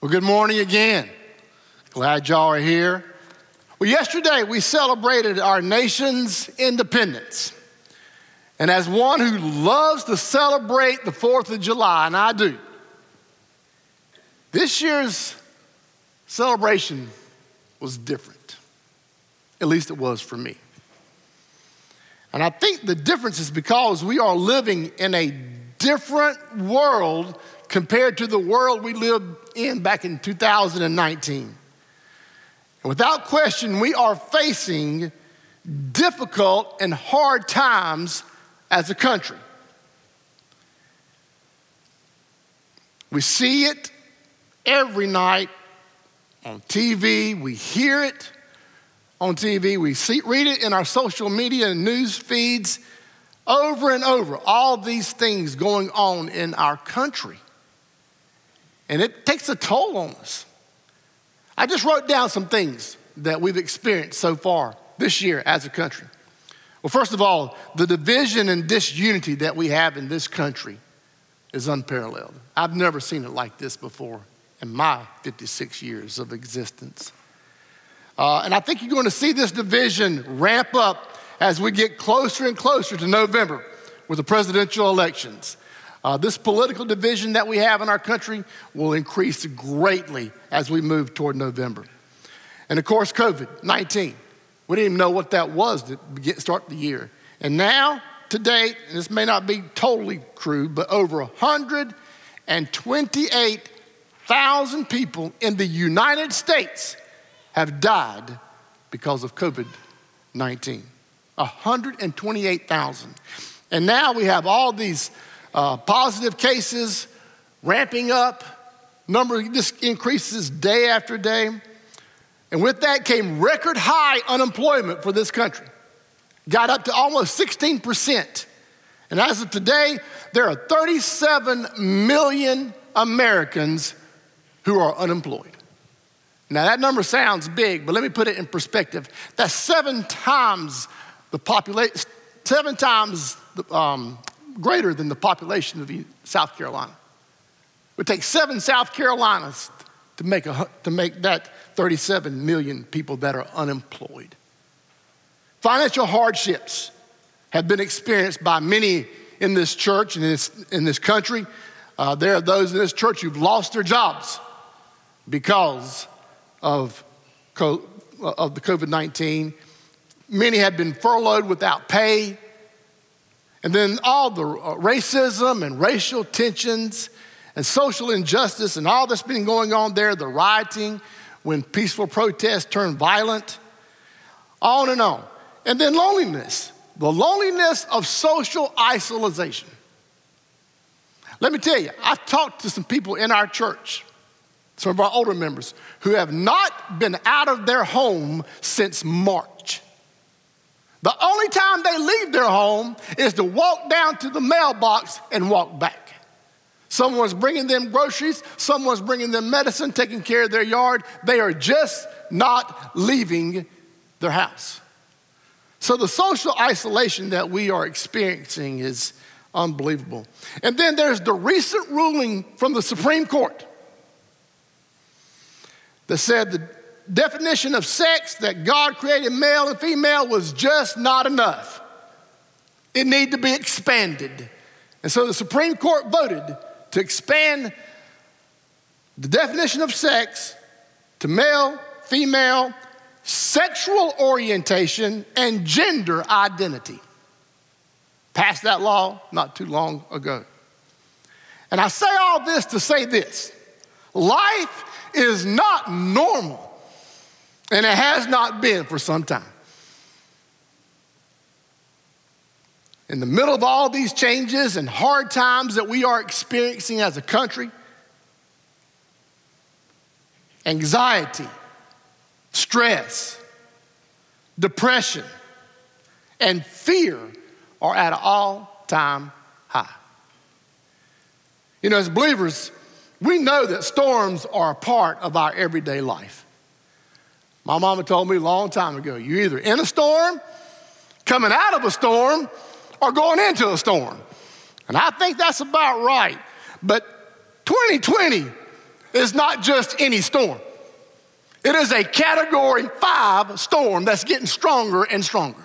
Well, good morning again. Glad y'all are here. Well, yesterday we celebrated our nation's independence. And as one who loves to celebrate the 4th of July, and I do, this year's celebration was different. At least it was for me. And I think the difference is because we are living in a different world compared to the world we lived in back in 2019. And without question, we are facing difficult and hard times as a country. We see it every night on TV, we hear it on TV, we see, read it in our social media and news feeds over and over. All these things going on in our country. And it takes a toll on us. I just wrote down some things that we've experienced so far this year as a country. Well, first of all, the division and disunity that we have in this country is unparalleled. I've never seen it like this before in my 56 years of existence. Uh, and I think you're going to see this division ramp up as we get closer and closer to November with the presidential elections. Uh, this political division that we have in our country will increase greatly as we move toward November. And of course, COVID 19. We didn't even know what that was to start the year. And now, to date, and this may not be totally crude, but over 128,000 people in the United States have died because of COVID 19. 128,000. And now we have all these uh, positive cases ramping up, number just increases day after day. And with that came record high unemployment for this country. Got up to almost 16%. And as of today, there are 37 million Americans who are unemployed. Now, that number sounds big, but let me put it in perspective. That's seven times the population, seven times the, um, greater than the population of South Carolina. It would take seven South Carolinas to make, a, to make that 37 million people that are unemployed. Financial hardships have been experienced by many in this church and in this, in this country. Uh, there are those in this church who've lost their jobs because of, of the COVID 19. Many have been furloughed without pay. And then all the uh, racism and racial tensions and social injustice and all that's been going on there, the rioting, when peaceful protests turn violent, on and on. And then loneliness, the loneliness of social isolation. Let me tell you, I've talked to some people in our church, some of our older members, who have not been out of their home since March. The only time they leave their home is to walk down to the mailbox and walk back. Someone's bringing them groceries, someone's bringing them medicine, taking care of their yard. They are just not leaving their house. So the social isolation that we are experiencing is unbelievable. And then there's the recent ruling from the Supreme Court that said that definition of sex that God created male and female was just not enough. It needed to be expanded. And so the Supreme Court voted to expand the definition of sex to male, female, sexual orientation, and gender identity. Passed that law not too long ago. And I say all this to say this life is not normal and it has not been for some time. In the middle of all these changes and hard times that we are experiencing as a country, anxiety, stress, depression, and fear are at an all time high. You know, as believers, we know that storms are a part of our everyday life. My mama told me a long time ago you're either in a storm, coming out of a storm, or going into a storm. And I think that's about right. But 2020 is not just any storm. It is a category five storm that's getting stronger and stronger.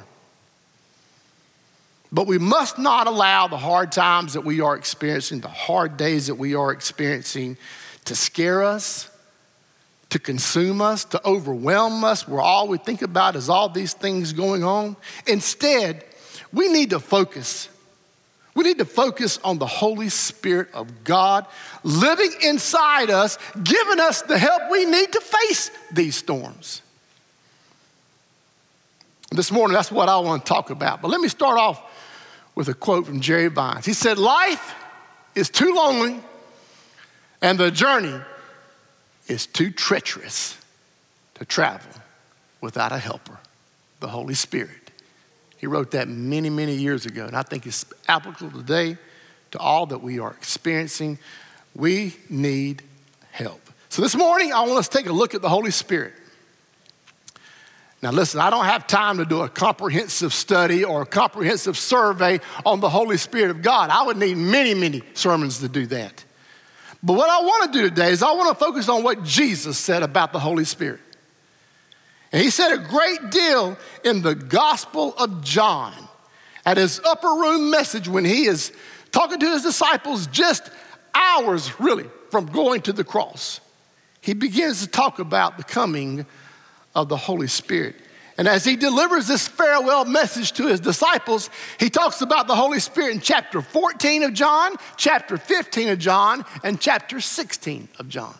But we must not allow the hard times that we are experiencing, the hard days that we are experiencing, to scare us, to consume us, to overwhelm us, where all we think about is all these things going on. Instead, we need to focus. We need to focus on the Holy Spirit of God living inside us, giving us the help we need to face these storms. This morning, that's what I want to talk about. But let me start off with a quote from Jerry Vines. He said, Life is too lonely, and the journey is too treacherous to travel without a helper, the Holy Spirit. He wrote that many, many years ago, and I think it's applicable today to all that we are experiencing. We need help. So this morning, I want us to take a look at the Holy Spirit. Now, listen, I don't have time to do a comprehensive study or a comprehensive survey on the Holy Spirit of God. I would need many, many sermons to do that. But what I want to do today is I want to focus on what Jesus said about the Holy Spirit. And he said a great deal in the Gospel of John at his upper room message when he is talking to his disciples just hours, really, from going to the cross. He begins to talk about the coming of the Holy Spirit. And as he delivers this farewell message to his disciples, he talks about the Holy Spirit in chapter 14 of John, chapter 15 of John, and chapter 16 of John.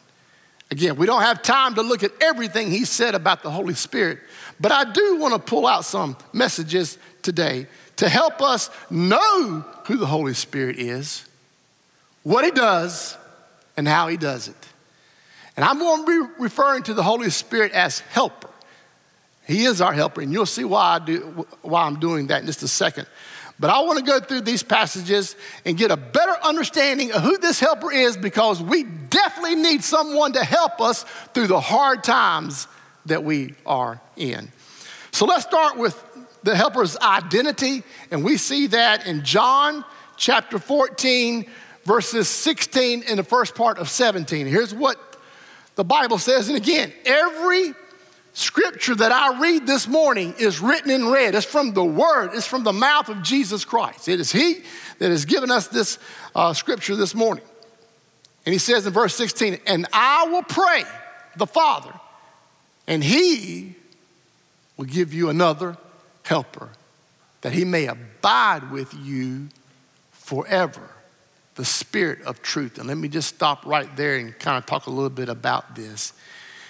Again, we don't have time to look at everything he said about the Holy Spirit, but I do want to pull out some messages today to help us know who the Holy Spirit is, what he does, and how he does it. And I'm going to be referring to the Holy Spirit as helper. He is our helper, and you'll see why, I do, why I'm doing that in just a second. But I want to go through these passages and get a better understanding of who this helper is because we definitely need someone to help us through the hard times that we are in. So let's start with the helper's identity, and we see that in John chapter 14, verses 16 and the first part of 17. Here's what the Bible says, and again, every scripture that I read this morning is written in red. It's from the Word, it's from the mouth of Jesus Christ. It is He that has given us this uh, scripture this morning. And He says in verse 16, And I will pray the Father, and He will give you another helper, that He may abide with you forever. The Spirit of truth. And let me just stop right there and kind of talk a little bit about this.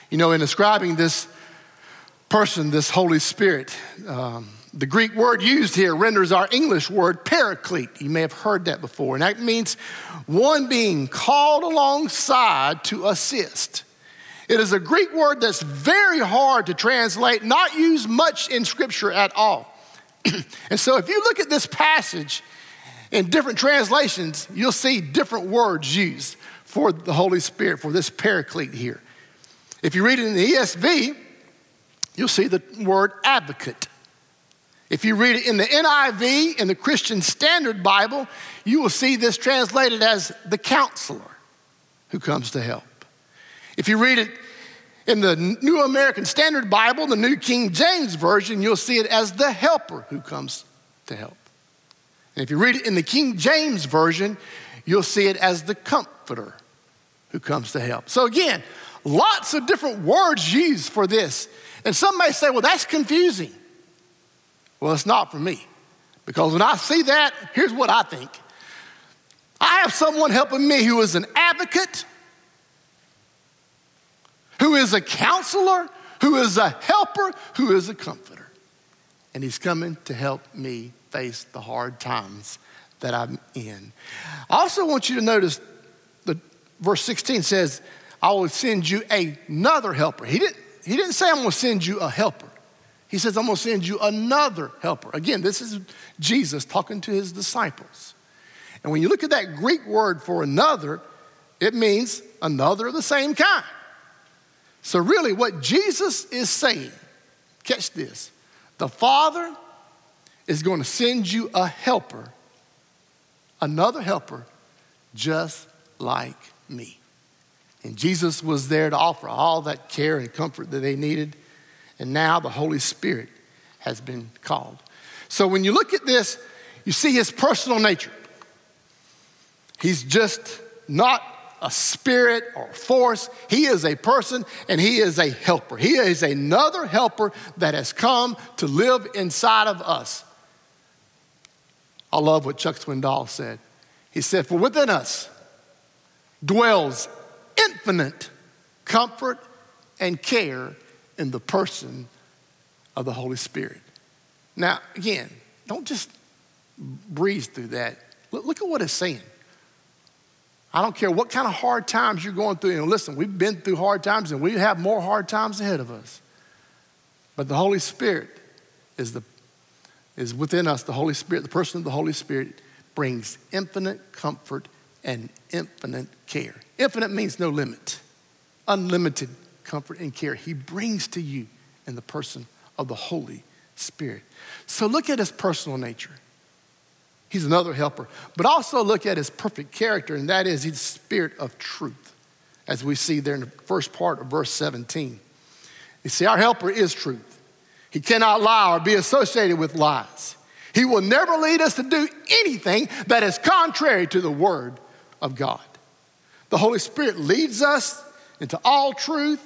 You know, in describing this person, this Holy Spirit. Um, the Greek word used here renders our English word paraclete. You may have heard that before. And that means one being called alongside to assist. It is a Greek word that's very hard to translate, not used much in Scripture at all. and so if you look at this passage in different translations, you'll see different words used for the Holy Spirit, for this paraclete here. If you read it in the ESV, you'll see the word advocate. If you read it in the NIV, in the Christian Standard Bible, you will see this translated as the counselor who comes to help. If you read it in the New American Standard Bible, the New King James Version, you'll see it as the helper who comes to help. And if you read it in the King James Version, you'll see it as the comforter who comes to help. So, again, lots of different words used for this. And some may say, well, that's confusing. Well, it's not for me. Because when I see that, here's what I think I have someone helping me who is an advocate, who is a counselor, who is a helper, who is a comforter. And he's coming to help me face the hard times that I'm in. I also want you to notice the verse 16 says, I will send you another helper. He didn't he didn't say, I'm going to send you a helper. He says, I'm going to send you another helper. Again, this is Jesus talking to his disciples. And when you look at that Greek word for another, it means another of the same kind. So, really, what Jesus is saying, catch this the Father is going to send you a helper, another helper, just like me. And Jesus was there to offer all that care and comfort that they needed. And now the Holy Spirit has been called. So when you look at this, you see his personal nature. He's just not a spirit or force. He is a person and he is a helper. He is another helper that has come to live inside of us. I love what Chuck Swindoll said. He said, For within us dwells infinite comfort and care in the person of the Holy Spirit. Now, again, don't just breeze through that. Look, at what it's saying. I don't care what kind of hard times you're going through. And listen, we've been through hard times and we have more hard times ahead of us. But the Holy Spirit is, the, is within us. The Holy Spirit, the person of the Holy Spirit, brings infinite comfort and infinite care. Infinite means no limit, unlimited comfort and care. He brings to you in the person of the Holy Spirit. So look at his personal nature. He's another helper. But also look at his perfect character, and that is his spirit of truth, as we see there in the first part of verse 17. You see, our helper is truth. He cannot lie or be associated with lies. He will never lead us to do anything that is contrary to the word of God. The Holy Spirit leads us into all truth.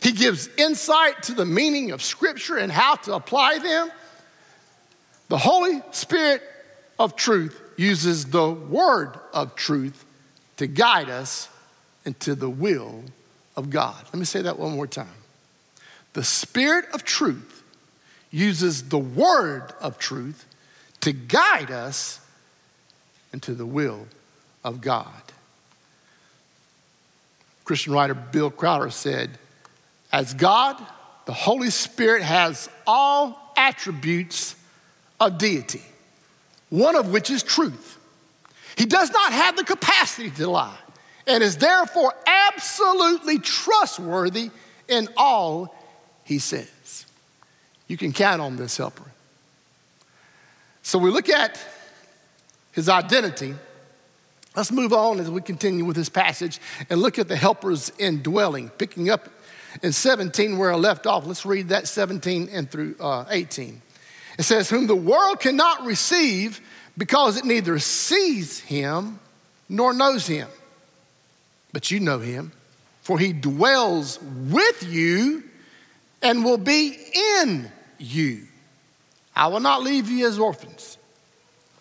He gives insight to the meaning of Scripture and how to apply them. The Holy Spirit of truth uses the word of truth to guide us into the will of God. Let me say that one more time. The Spirit of truth uses the word of truth to guide us into the will of God. Christian writer Bill Crowder said, As God, the Holy Spirit has all attributes of deity, one of which is truth. He does not have the capacity to lie and is therefore absolutely trustworthy in all he says. You can count on this helper. So we look at his identity. Let's move on as we continue with this passage and look at the helper's indwelling, picking up in 17 where I left off. Let's read that 17 and through uh, 18. It says, Whom the world cannot receive because it neither sees him nor knows him. But you know him, for he dwells with you and will be in you. I will not leave you as orphans,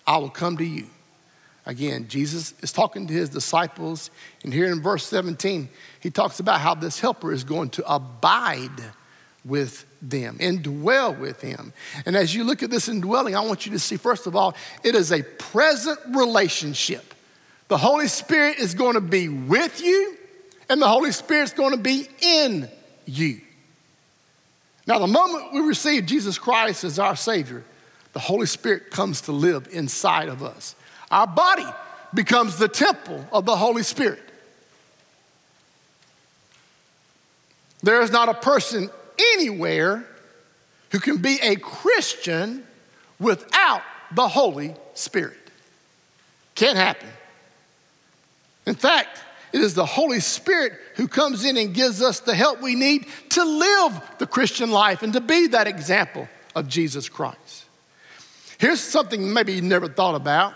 I will come to you. Again, Jesus is talking to his disciples, and here in verse 17, he talks about how this helper is going to abide with them, indwell with him. And as you look at this indwelling, I want you to see, first of all, it is a present relationship. The Holy Spirit is going to be with you, and the Holy Spirit is going to be in you. Now, the moment we receive Jesus Christ as our Savior, the Holy Spirit comes to live inside of us. Our body becomes the temple of the Holy Spirit. There is not a person anywhere who can be a Christian without the Holy Spirit. Can't happen. In fact, it is the Holy Spirit who comes in and gives us the help we need to live the Christian life and to be that example of Jesus Christ. Here's something maybe you never thought about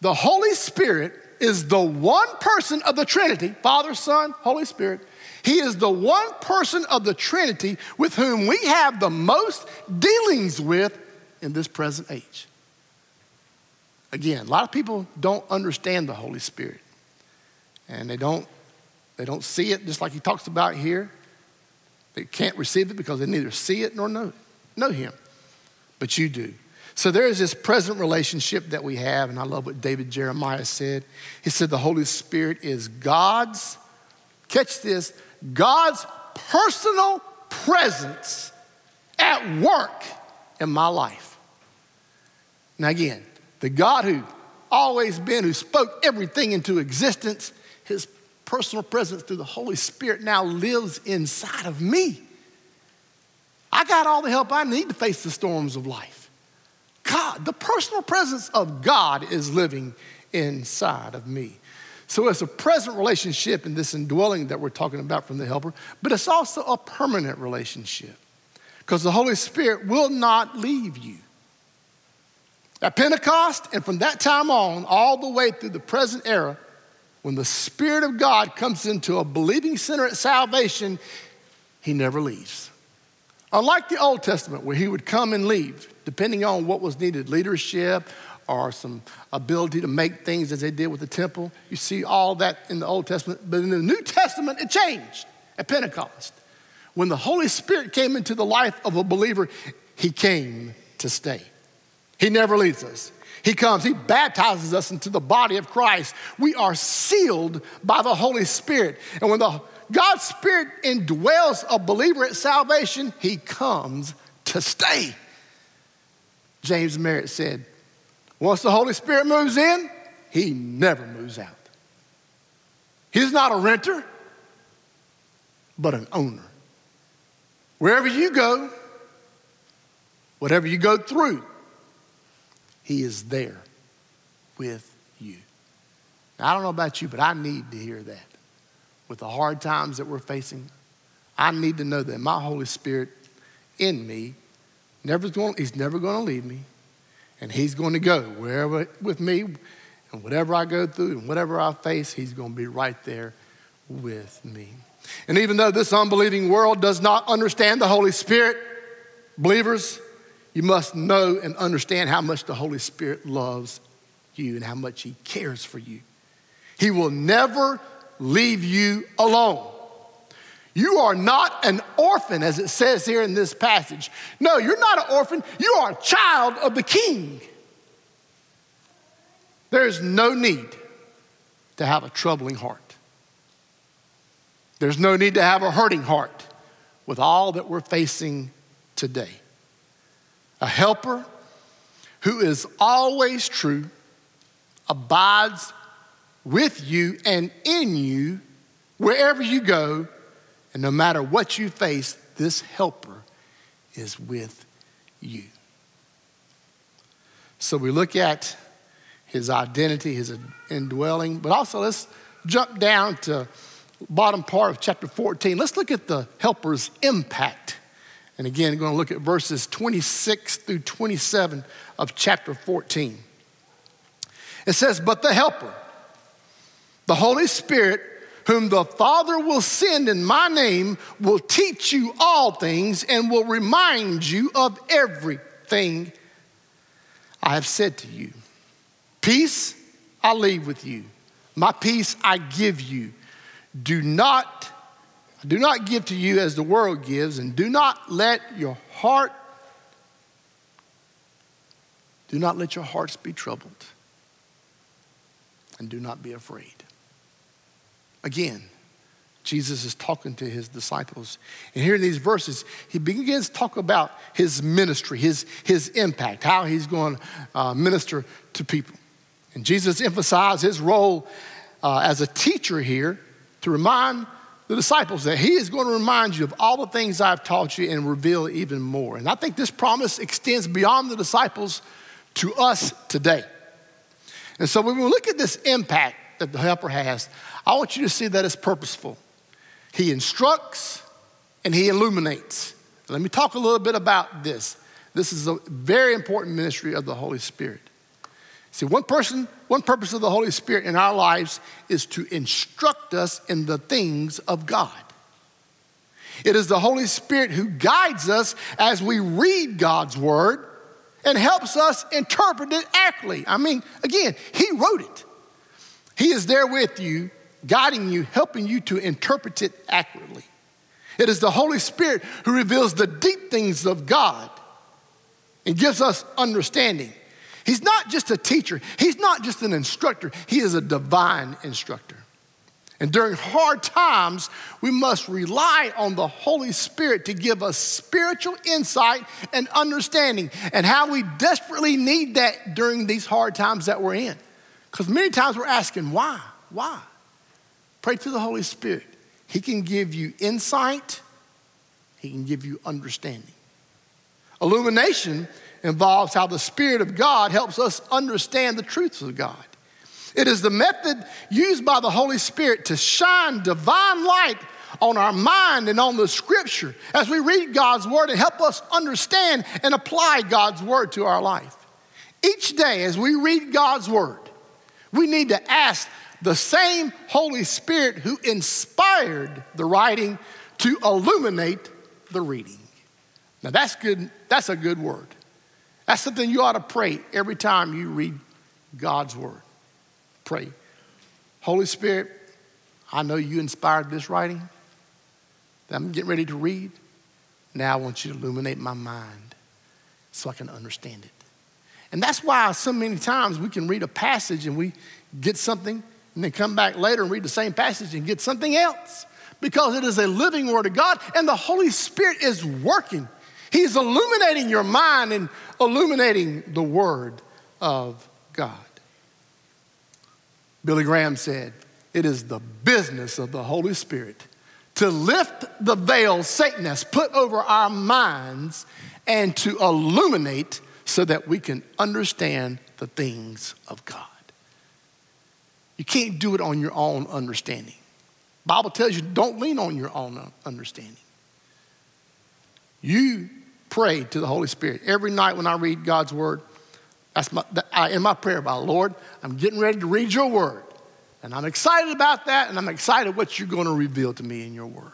the Holy Spirit is the one person of the Trinity Father, Son, Holy Spirit he is the one person of the Trinity with whom we have the most dealings with in this present age. Again, a lot of people don't understand the Holy Spirit. And they don't, they don't see it just like he talks about here. They can't receive it because they neither see it nor know, know him. But you do. So there is this present relationship that we have, and I love what David Jeremiah said. He said, The Holy Spirit is God's, catch this, God's personal presence at work in my life. Now, again, the God who always been, who spoke everything into existence, his personal presence through the Holy Spirit now lives inside of me. I got all the help I need to face the storms of life. God, the personal presence of God is living inside of me. So it's a present relationship in this indwelling that we're talking about from the helper, but it's also a permanent relationship because the Holy Spirit will not leave you. At Pentecost, and from that time on, all the way through the present era, when the Spirit of God comes into a believing sinner at salvation, he never leaves. Unlike the Old Testament, where he would come and leave, depending on what was needed leadership or some ability to make things as they did with the temple. You see all that in the Old Testament. But in the New Testament, it changed at Pentecost. When the Holy Spirit came into the life of a believer, he came to stay. He never leaves us. He comes, He baptizes us into the body of Christ. We are sealed by the Holy Spirit. And when the God's Spirit indwells a believer at salvation, He comes to stay. James Merritt said, once the Holy Spirit moves in, He never moves out. He's not a renter, but an owner. Wherever you go, whatever you go through, he is there with you. Now, I don't know about you, but I need to hear that. With the hard times that we're facing, I need to know that my Holy Spirit in me, never going, He's never going to leave me, and He's going to go wherever with me, and whatever I go through and whatever I face, He's going to be right there with me. And even though this unbelieving world does not understand the Holy Spirit, believers, you must know and understand how much the Holy Spirit loves you and how much He cares for you. He will never leave you alone. You are not an orphan, as it says here in this passage. No, you're not an orphan. You are a child of the king. There's no need to have a troubling heart. There's no need to have a hurting heart with all that we're facing today a helper who is always true, abides with you and in you wherever you go, and no matter what you face, this helper is with you. So we look at his identity, his indwelling, but also let's jump down to bottom part of chapter 14. Let's look at the helper's impact and again, I'm going to look at verses 26 through 27 of chapter 14. It says, But the Helper, the Holy Spirit, whom the Father will send in my name, will teach you all things and will remind you of everything I have said to you. Peace I leave with you, my peace I give you. Do not do not give to you as the world gives, and do not let your heart, do not let your hearts be troubled, and do not be afraid. Again, Jesus is talking to his disciples. And here in these verses, he begins to talk about his ministry, his, his impact, how he's going to uh, minister to people. And Jesus emphasized his role uh, as a teacher here to remind the disciples that he is going to remind you of all the things I've taught you and reveal even more. And I think this promise extends beyond the disciples to us today. And so when we look at this impact that the helper has, I want you to see that it's purposeful. He instructs and he illuminates. Let me talk a little bit about this. This is a very important ministry of the Holy Spirit. See, one person, one purpose of the Holy Spirit in our lives is to instruct us in the things of God. It is the Holy Spirit who guides us as we read God's word and helps us interpret it accurately. I mean, again, He wrote it. He is there with you, guiding you, helping you to interpret it accurately. It is the Holy Spirit who reveals the deep things of God and gives us understanding. He's not just a teacher, he's not just an instructor, he is a divine instructor. And during hard times, we must rely on the Holy Spirit to give us spiritual insight and understanding, and how we desperately need that during these hard times that we're in. Because many times we're asking, why? Why? Pray to the Holy Spirit. He can give you insight, He can give you understanding. Illumination involves how the Spirit of God helps us understand the truths of God. It is the method used by the Holy Spirit to shine divine light on our mind and on the scripture as we read God's word and help us understand and apply God's word to our life. Each day, as we read God's word, we need to ask the same Holy Spirit who inspired the writing to illuminate the reading. Now that's good, that's a good word. That's something you ought to pray every time you read God's word. Pray. Holy Spirit, I know you inspired this writing that I'm getting ready to read. Now I want you to illuminate my mind so I can understand it. And that's why so many times we can read a passage and we get something and then come back later and read the same passage and get something else because it is a living word of God and the Holy Spirit is working. He's illuminating your mind and illuminating the word of God. Billy Graham said, It is the business of the Holy Spirit to lift the veil Satan has put over our minds and to illuminate so that we can understand the things of God. You can't do it on your own understanding. Bible tells you don't lean on your own understanding. You pray to the Holy Spirit every night when I read God's word. That's my, I, in my prayer about Lord, I'm getting ready to read your word. And I'm excited about that, and I'm excited what you're going to reveal to me in your word.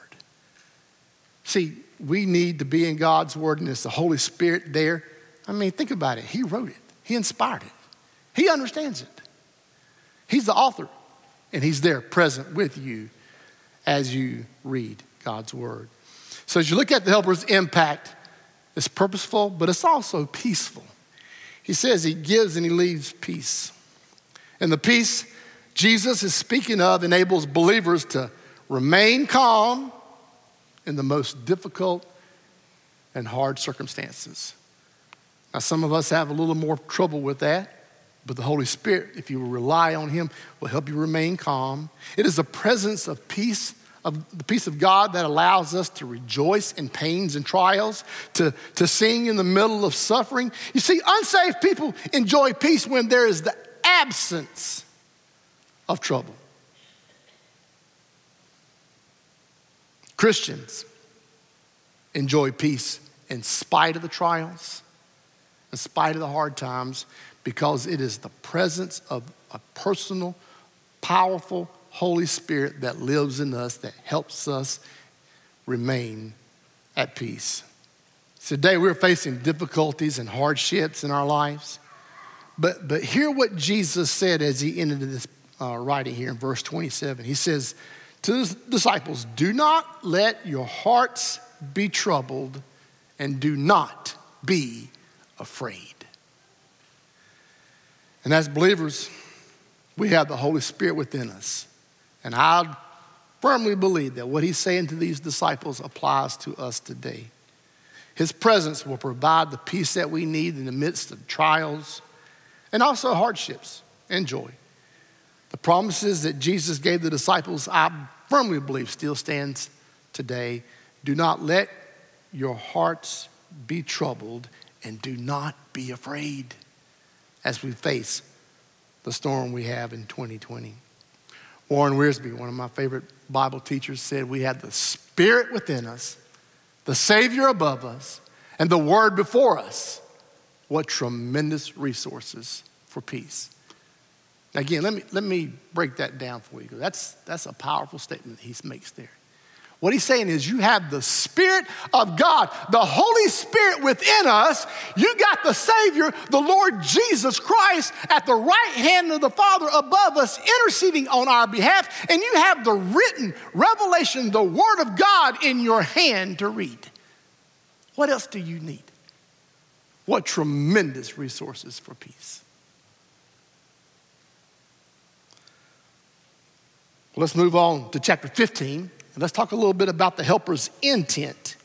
See, we need to be in God's word, and it's the Holy Spirit there. I mean, think about it. He wrote it, He inspired it, He understands it. He's the author, and He's there present with you as you read God's word. So, as you look at the helper's impact, it's purposeful, but it's also peaceful. He says He gives and He leaves peace. And the peace Jesus is speaking of enables believers to remain calm in the most difficult and hard circumstances. Now, some of us have a little more trouble with that, but the Holy Spirit, if you rely on Him, will help you remain calm. It is the presence of peace, of the peace of God that allows us to rejoice in pains and trials, to, to sing in the middle of suffering. You see, unsaved people enjoy peace when there is the absence of trouble. Christians enjoy peace in spite of the trials, in spite of the hard times, because it is the presence of a personal, powerful Holy Spirit that lives in us that helps us remain at peace. Today we're facing difficulties and hardships in our lives. But, but hear what Jesus said as he ended this uh, writing here in verse 27. He says to his disciples, Do not let your hearts be troubled and do not be afraid. And as believers, we have the Holy Spirit within us. And I firmly believe that what he's saying to these disciples applies to us today. His presence will provide the peace that we need in the midst of trials and also hardships and joy. The promises that Jesus gave the disciples, I firmly believe, still stands today. Do not let your hearts be troubled and do not be afraid as we face the storm we have in 2020. Warren Wiersbe, one of my favorite Bible teachers, said we have the Spirit within us, the Savior above us, and the Word before us. What tremendous resources for peace. Again, let me, let me break that down for you that's, that's a powerful statement he makes there. What he's saying is, you have the Spirit of God, the Holy Spirit within us. You got the Savior, the Lord Jesus Christ, at the right hand of the Father above us, interceding on our behalf. And you have the written revelation, the Word of God in your hand to read. What else do you need? What tremendous resources for peace. Let's move on to chapter 15 and let's talk a little bit about the helper's intent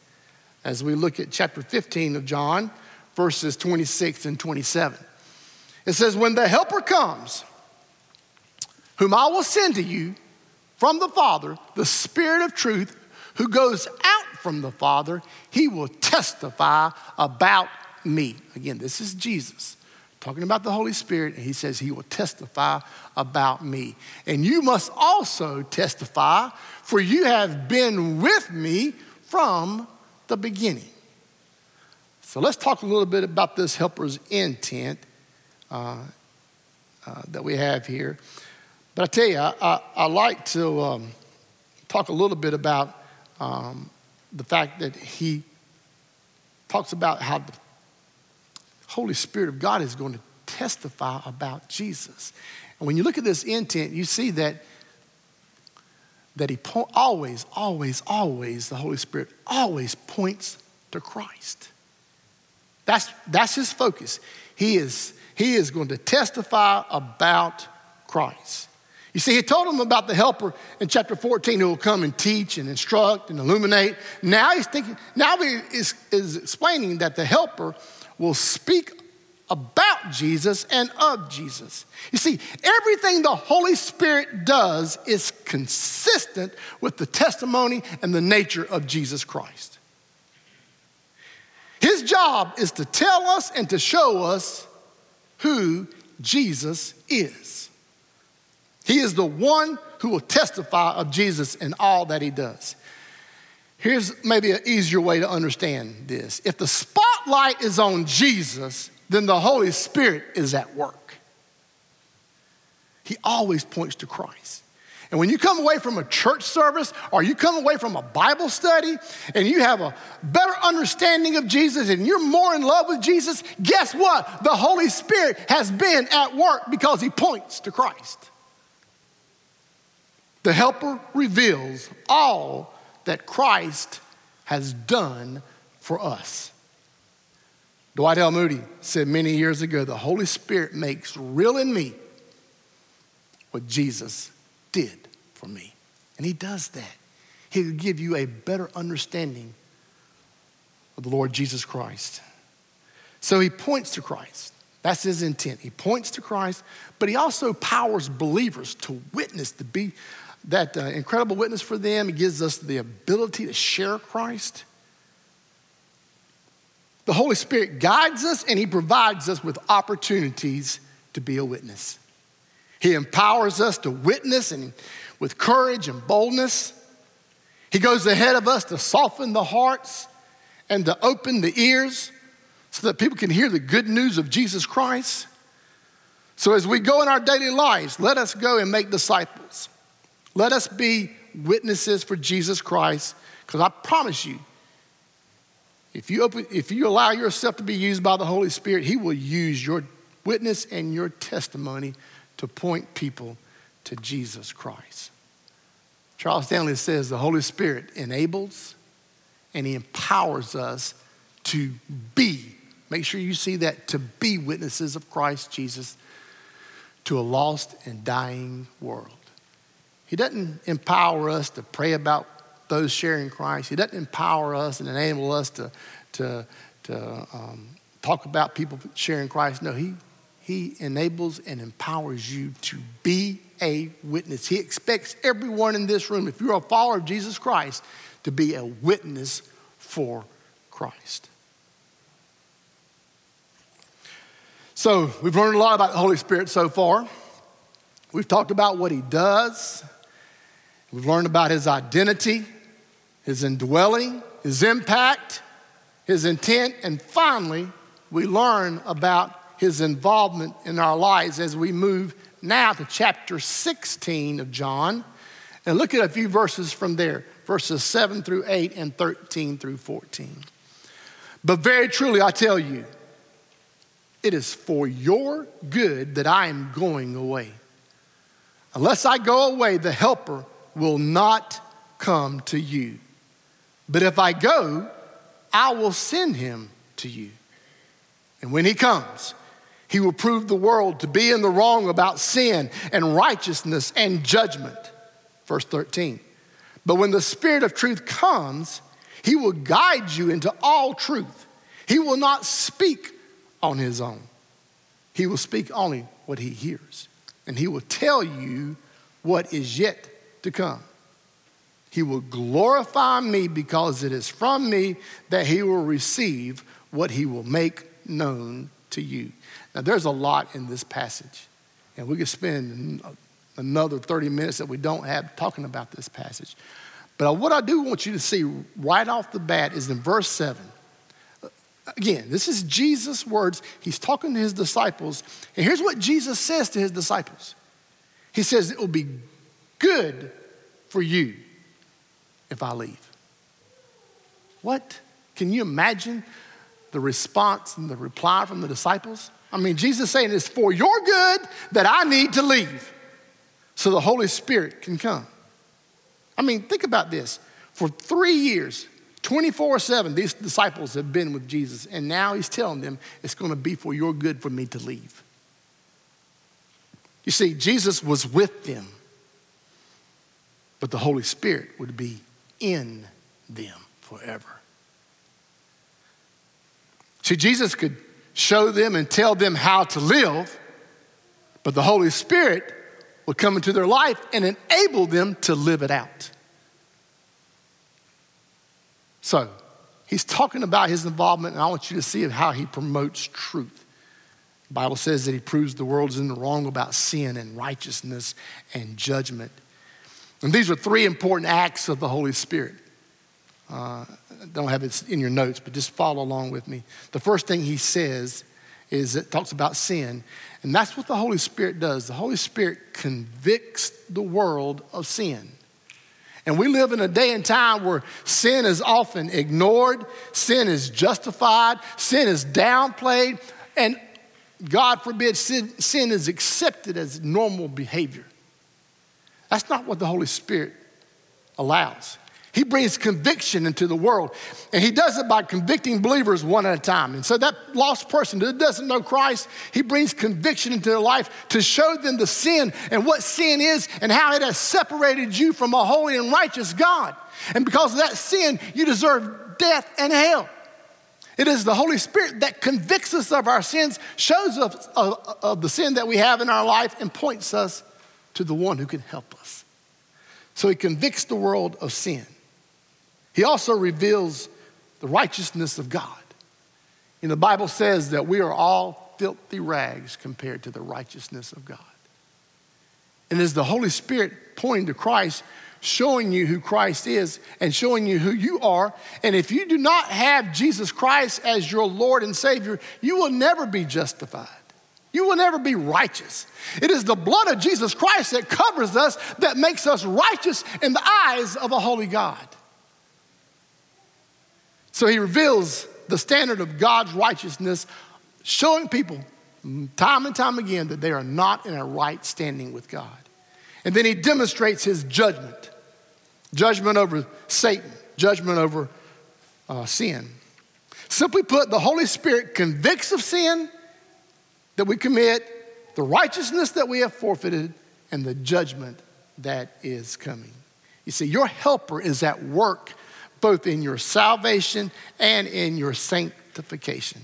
as we look at chapter 15 of John, verses 26 and 27. It says, When the helper comes, whom I will send to you from the Father, the Spirit of truth, who goes out from the Father, he will testify about me. Again, this is Jesus talking about the Holy Spirit, and he says he will testify about me. And you must also testify, for you have been with me from the beginning. So let's talk a little bit about this helper's intent uh, uh, that we have here. But I tell you, I, I, I like to um, talk a little bit about um, the fact that he talks about how the Holy Spirit of God is going to testify about Jesus. And when you look at this intent, you see that that he po- always, always, always, the Holy Spirit always points to Christ. That's, that's his focus. He is, he is going to testify about Christ. You see, he told them about the helper in chapter 14 who will come and teach and instruct and illuminate. Now he's thinking, now he is, is explaining that the helper will speak about Jesus and of Jesus. You see, everything the Holy Spirit does is consistent with the testimony and the nature of Jesus Christ. His job is to tell us and to show us who Jesus is. He is the one who will testify of Jesus in all that he does. Here's maybe an easier way to understand this. If the spotlight is on Jesus, then the Holy Spirit is at work. He always points to Christ. And when you come away from a church service or you come away from a Bible study and you have a better understanding of Jesus and you're more in love with Jesus, guess what? The Holy Spirit has been at work because he points to Christ. The Helper reveals all that Christ has done for us. Dwight L. Moody said many years ago the Holy Spirit makes real in me what Jesus did for me. And He does that. He'll give you a better understanding of the Lord Jesus Christ. So He points to Christ. That's His intent. He points to Christ, but He also powers believers to witness, to be that uh, incredible witness for them. Gives us the ability to share Christ. The Holy Spirit guides us and He provides us with opportunities to be a witness. He empowers us to witness and with courage and boldness. He goes ahead of us to soften the hearts and to open the ears so that people can hear the good news of Jesus Christ. So, as we go in our daily lives, let us go and make disciples. Let us be witnesses for Jesus Christ, because I promise you, if you, open, if you allow yourself to be used by the Holy Spirit, He will use your witness and your testimony to point people to Jesus Christ. Charles Stanley says the Holy Spirit enables and He empowers us to be. Make sure you see that to be witnesses of Christ Jesus to a lost and dying world. He doesn't empower us to pray about those sharing Christ. He doesn't empower us and enable us to, to, to um, talk about people sharing Christ. No, he, he enables and empowers you to be a witness. He expects everyone in this room, if you're a follower of Jesus Christ, to be a witness for Christ. So, we've learned a lot about the Holy Spirit so far. We've talked about what he does, We've learned about his identity, his indwelling, his impact, his intent, and finally, we learn about his involvement in our lives as we move now to chapter 16 of John. And look at a few verses from there verses 7 through 8 and 13 through 14. But very truly, I tell you, it is for your good that I am going away. Unless I go away, the Helper will not come to you. But if I go, I will send him to you. And when he comes, he will prove the world to be in the wrong about sin and righteousness and judgment. Verse 13. But when the Spirit of truth comes, he will guide you into all truth. He will not speak on his own, he will speak only what he hears. And he will tell you what is yet to come. He will glorify me because it is from me that he will receive what he will make known to you. Now, there's a lot in this passage, and we could spend another 30 minutes that we don't have talking about this passage. But what I do want you to see right off the bat is in verse 7. Again, this is Jesus' words. He's talking to his disciples. And here's what Jesus says to his disciples He says, It will be good for you if I leave. What? Can you imagine the response and the reply from the disciples? I mean, Jesus saying it's for your good that I need to leave so the Holy Spirit can come. I mean, think about this. For three years, 24 7, these disciples have been with Jesus, and now he's telling them it's going to be for your good for me to leave. You see, Jesus was with them, but the Holy Spirit would be in them forever. See, Jesus could show them and tell them how to live, but the Holy Spirit would come into their life and enable them to live it out. So, he's talking about his involvement, and I want you to see how he promotes truth. The Bible says that he proves the world is in the wrong about sin and righteousness and judgment. And these are three important acts of the Holy Spirit. Uh, don't have it in your notes, but just follow along with me. The first thing he says is it talks about sin. And that's what the Holy Spirit does. The Holy Spirit convicts the world of sin. And we live in a day and time where sin is often ignored, sin is justified, sin is downplayed, and God forbid, sin, sin is accepted as normal behavior. That's not what the Holy Spirit allows. He brings conviction into the world. And he does it by convicting believers one at a time. And so that lost person that doesn't know Christ, he brings conviction into their life to show them the sin and what sin is and how it has separated you from a holy and righteous God. And because of that sin, you deserve death and hell. It is the Holy Spirit that convicts us of our sins, shows us of, of the sin that we have in our life, and points us to the one who can help us. So he convicts the world of sin. He also reveals the righteousness of God. And the Bible says that we are all filthy rags compared to the righteousness of God. And as the Holy Spirit pointing to Christ, showing you who Christ is and showing you who you are. And if you do not have Jesus Christ as your Lord and Savior, you will never be justified. You will never be righteous. It is the blood of Jesus Christ that covers us that makes us righteous in the eyes of a holy God. So he reveals the standard of God's righteousness, showing people time and time again that they are not in a right standing with God. And then he demonstrates his judgment judgment over Satan, judgment over uh, sin. Simply put, the Holy Spirit convicts of sin that we commit, the righteousness that we have forfeited, and the judgment that is coming. You see, your helper is at work both in your salvation and in your sanctification.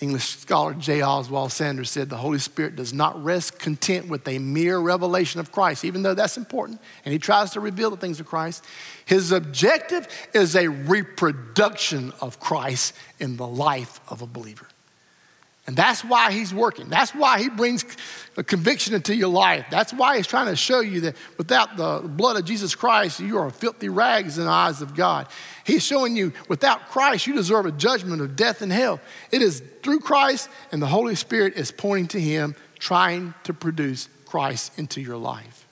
English scholar J. Oswald Sanders said the Holy Spirit does not rest content with a mere revelation of Christ, even though that's important, and he tries to reveal the things of Christ. His objective is a reproduction of Christ in the life of a believer. And that's why he's working. That's why he brings a conviction into your life. That's why he's trying to show you that without the blood of Jesus Christ, you are filthy rags in the eyes of God. He's showing you without Christ, you deserve a judgment of death and hell. It is through Christ, and the Holy Spirit is pointing to him, trying to produce Christ into your life.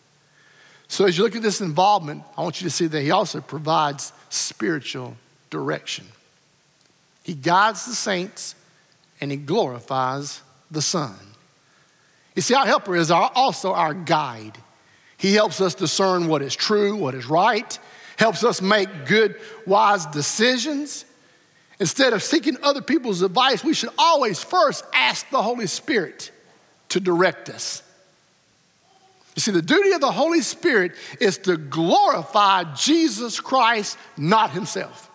So as you look at this involvement, I want you to see that he also provides spiritual direction. He guides the saints and he glorifies the Son. You see, our helper is our, also our guide. He helps us discern what is true, what is right, helps us make good, wise decisions. Instead of seeking other people's advice, we should always first ask the Holy Spirit to direct us. You see, the duty of the Holy Spirit is to glorify Jesus Christ, not Himself.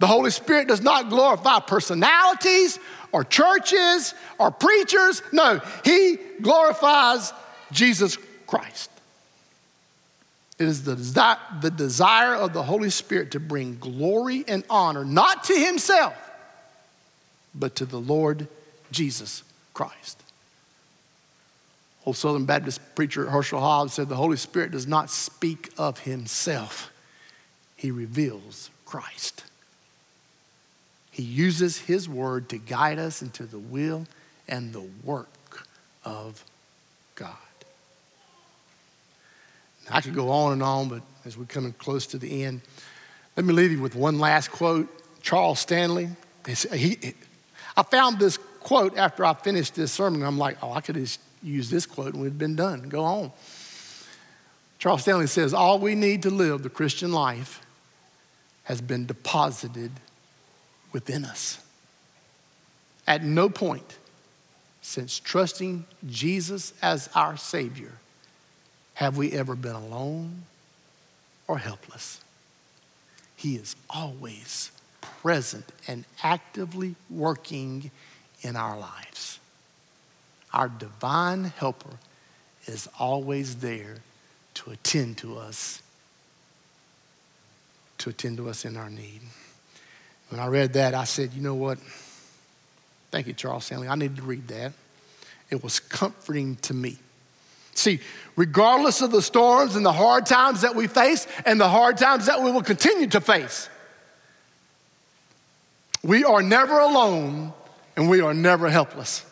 The Holy Spirit does not glorify personalities or churches or preachers. No, He glorifies Jesus Christ. It is the, desi- the desire of the Holy Spirit to bring glory and honor, not to Himself, but to the Lord Jesus Christ. Old Southern Baptist preacher Herschel Hobbs said the Holy Spirit does not speak of himself, he reveals Christ. He uses his word to guide us into the will and the work of God. I could go on and on, but as we're coming close to the end, let me leave you with one last quote. Charles Stanley, he, I found this quote after I finished this sermon. I'm like, oh, I could just use this quote and we'd been done. Go on. Charles Stanley says, All we need to live the Christian life has been deposited within us. At no point since trusting Jesus as our Savior have we ever been alone or helpless. He is always present and actively working in our lives. Our divine helper is always there to attend to us, to attend to us in our need. When I read that, I said, you know what? Thank you, Charles Stanley. I needed to read that. It was comforting to me. See, regardless of the storms and the hard times that we face and the hard times that we will continue to face, we are never alone and we are never helpless.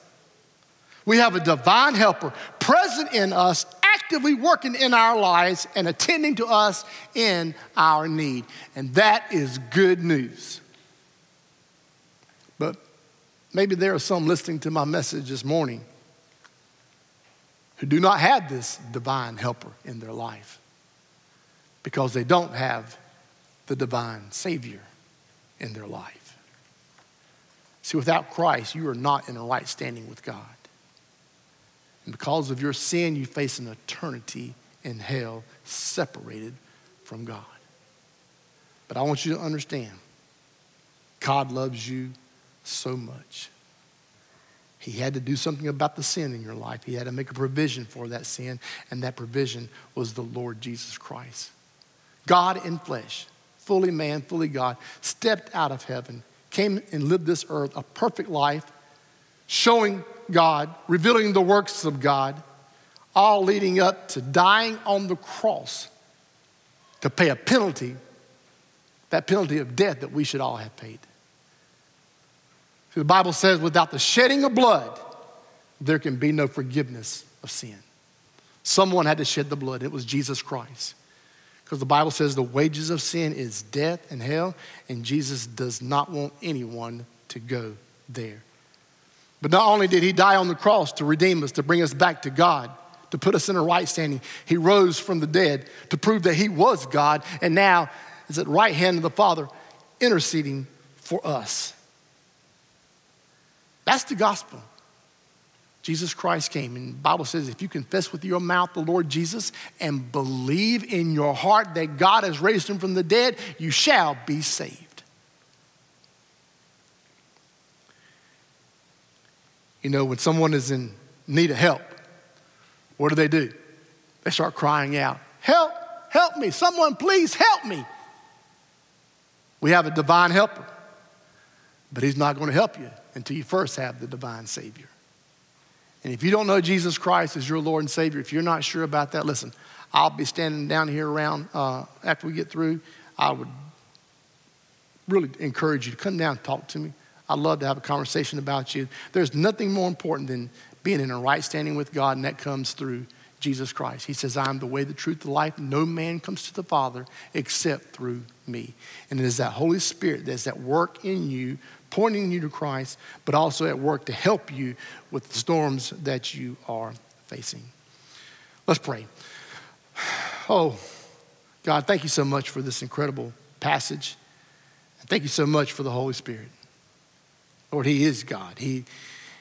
We have a divine helper present in us, actively working in our lives and attending to us in our need. And that is good news. Maybe there are some listening to my message this morning who do not have this divine helper in their life because they don't have the divine Savior in their life. See, without Christ, you are not in a right standing with God. And because of your sin, you face an eternity in hell separated from God. But I want you to understand God loves you so much. He had to do something about the sin in your life. He had to make a provision for that sin, and that provision was the Lord Jesus Christ. God in flesh, fully man, fully God, stepped out of heaven, came and lived this earth a perfect life, showing God, revealing the works of God, all leading up to dying on the cross to pay a penalty, that penalty of death that we should all have paid. The Bible says, without the shedding of blood, there can be no forgiveness of sin. Someone had to shed the blood. It was Jesus Christ. Because the Bible says the wages of sin is death and hell, and Jesus does not want anyone to go there. But not only did he die on the cross to redeem us, to bring us back to God, to put us in a right standing, he rose from the dead to prove that he was God and now is at the right hand of the Father interceding for us. That's the gospel. Jesus Christ came, and the Bible says if you confess with your mouth the Lord Jesus and believe in your heart that God has raised him from the dead, you shall be saved. You know, when someone is in need of help, what do they do? They start crying out, Help, help me, someone please help me. We have a divine helper, but he's not going to help you until you first have the divine Savior. And if you don't know Jesus Christ as your Lord and Savior, if you're not sure about that, listen, I'll be standing down here around uh, after we get through. I would really encourage you to come down and talk to me. I'd love to have a conversation about you. There's nothing more important than being in a right standing with God, and that comes through Jesus Christ. He says, I am the way, the truth, the life. No man comes to the Father except through me. And it is that Holy Spirit that's at work in you, pointing you to Christ, but also at work to help you with the storms that you are facing. Let's pray. Oh, God, thank you so much for this incredible passage. Thank you so much for the Holy Spirit. Lord, He is God. He,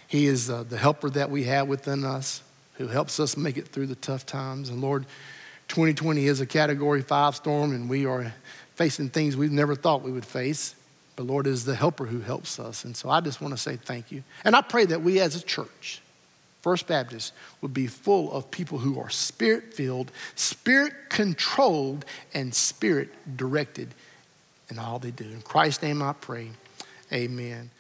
he is uh, the helper that we have within us who helps us make it through the tough times. And Lord, 2020 is a category five storm, and we are facing things we've never thought we would face. But Lord is the helper who helps us. And so I just want to say thank you. And I pray that we as a church, First Baptist, would be full of people who are spirit filled, spirit controlled, and spirit directed in all they do. In Christ's name I pray. Amen.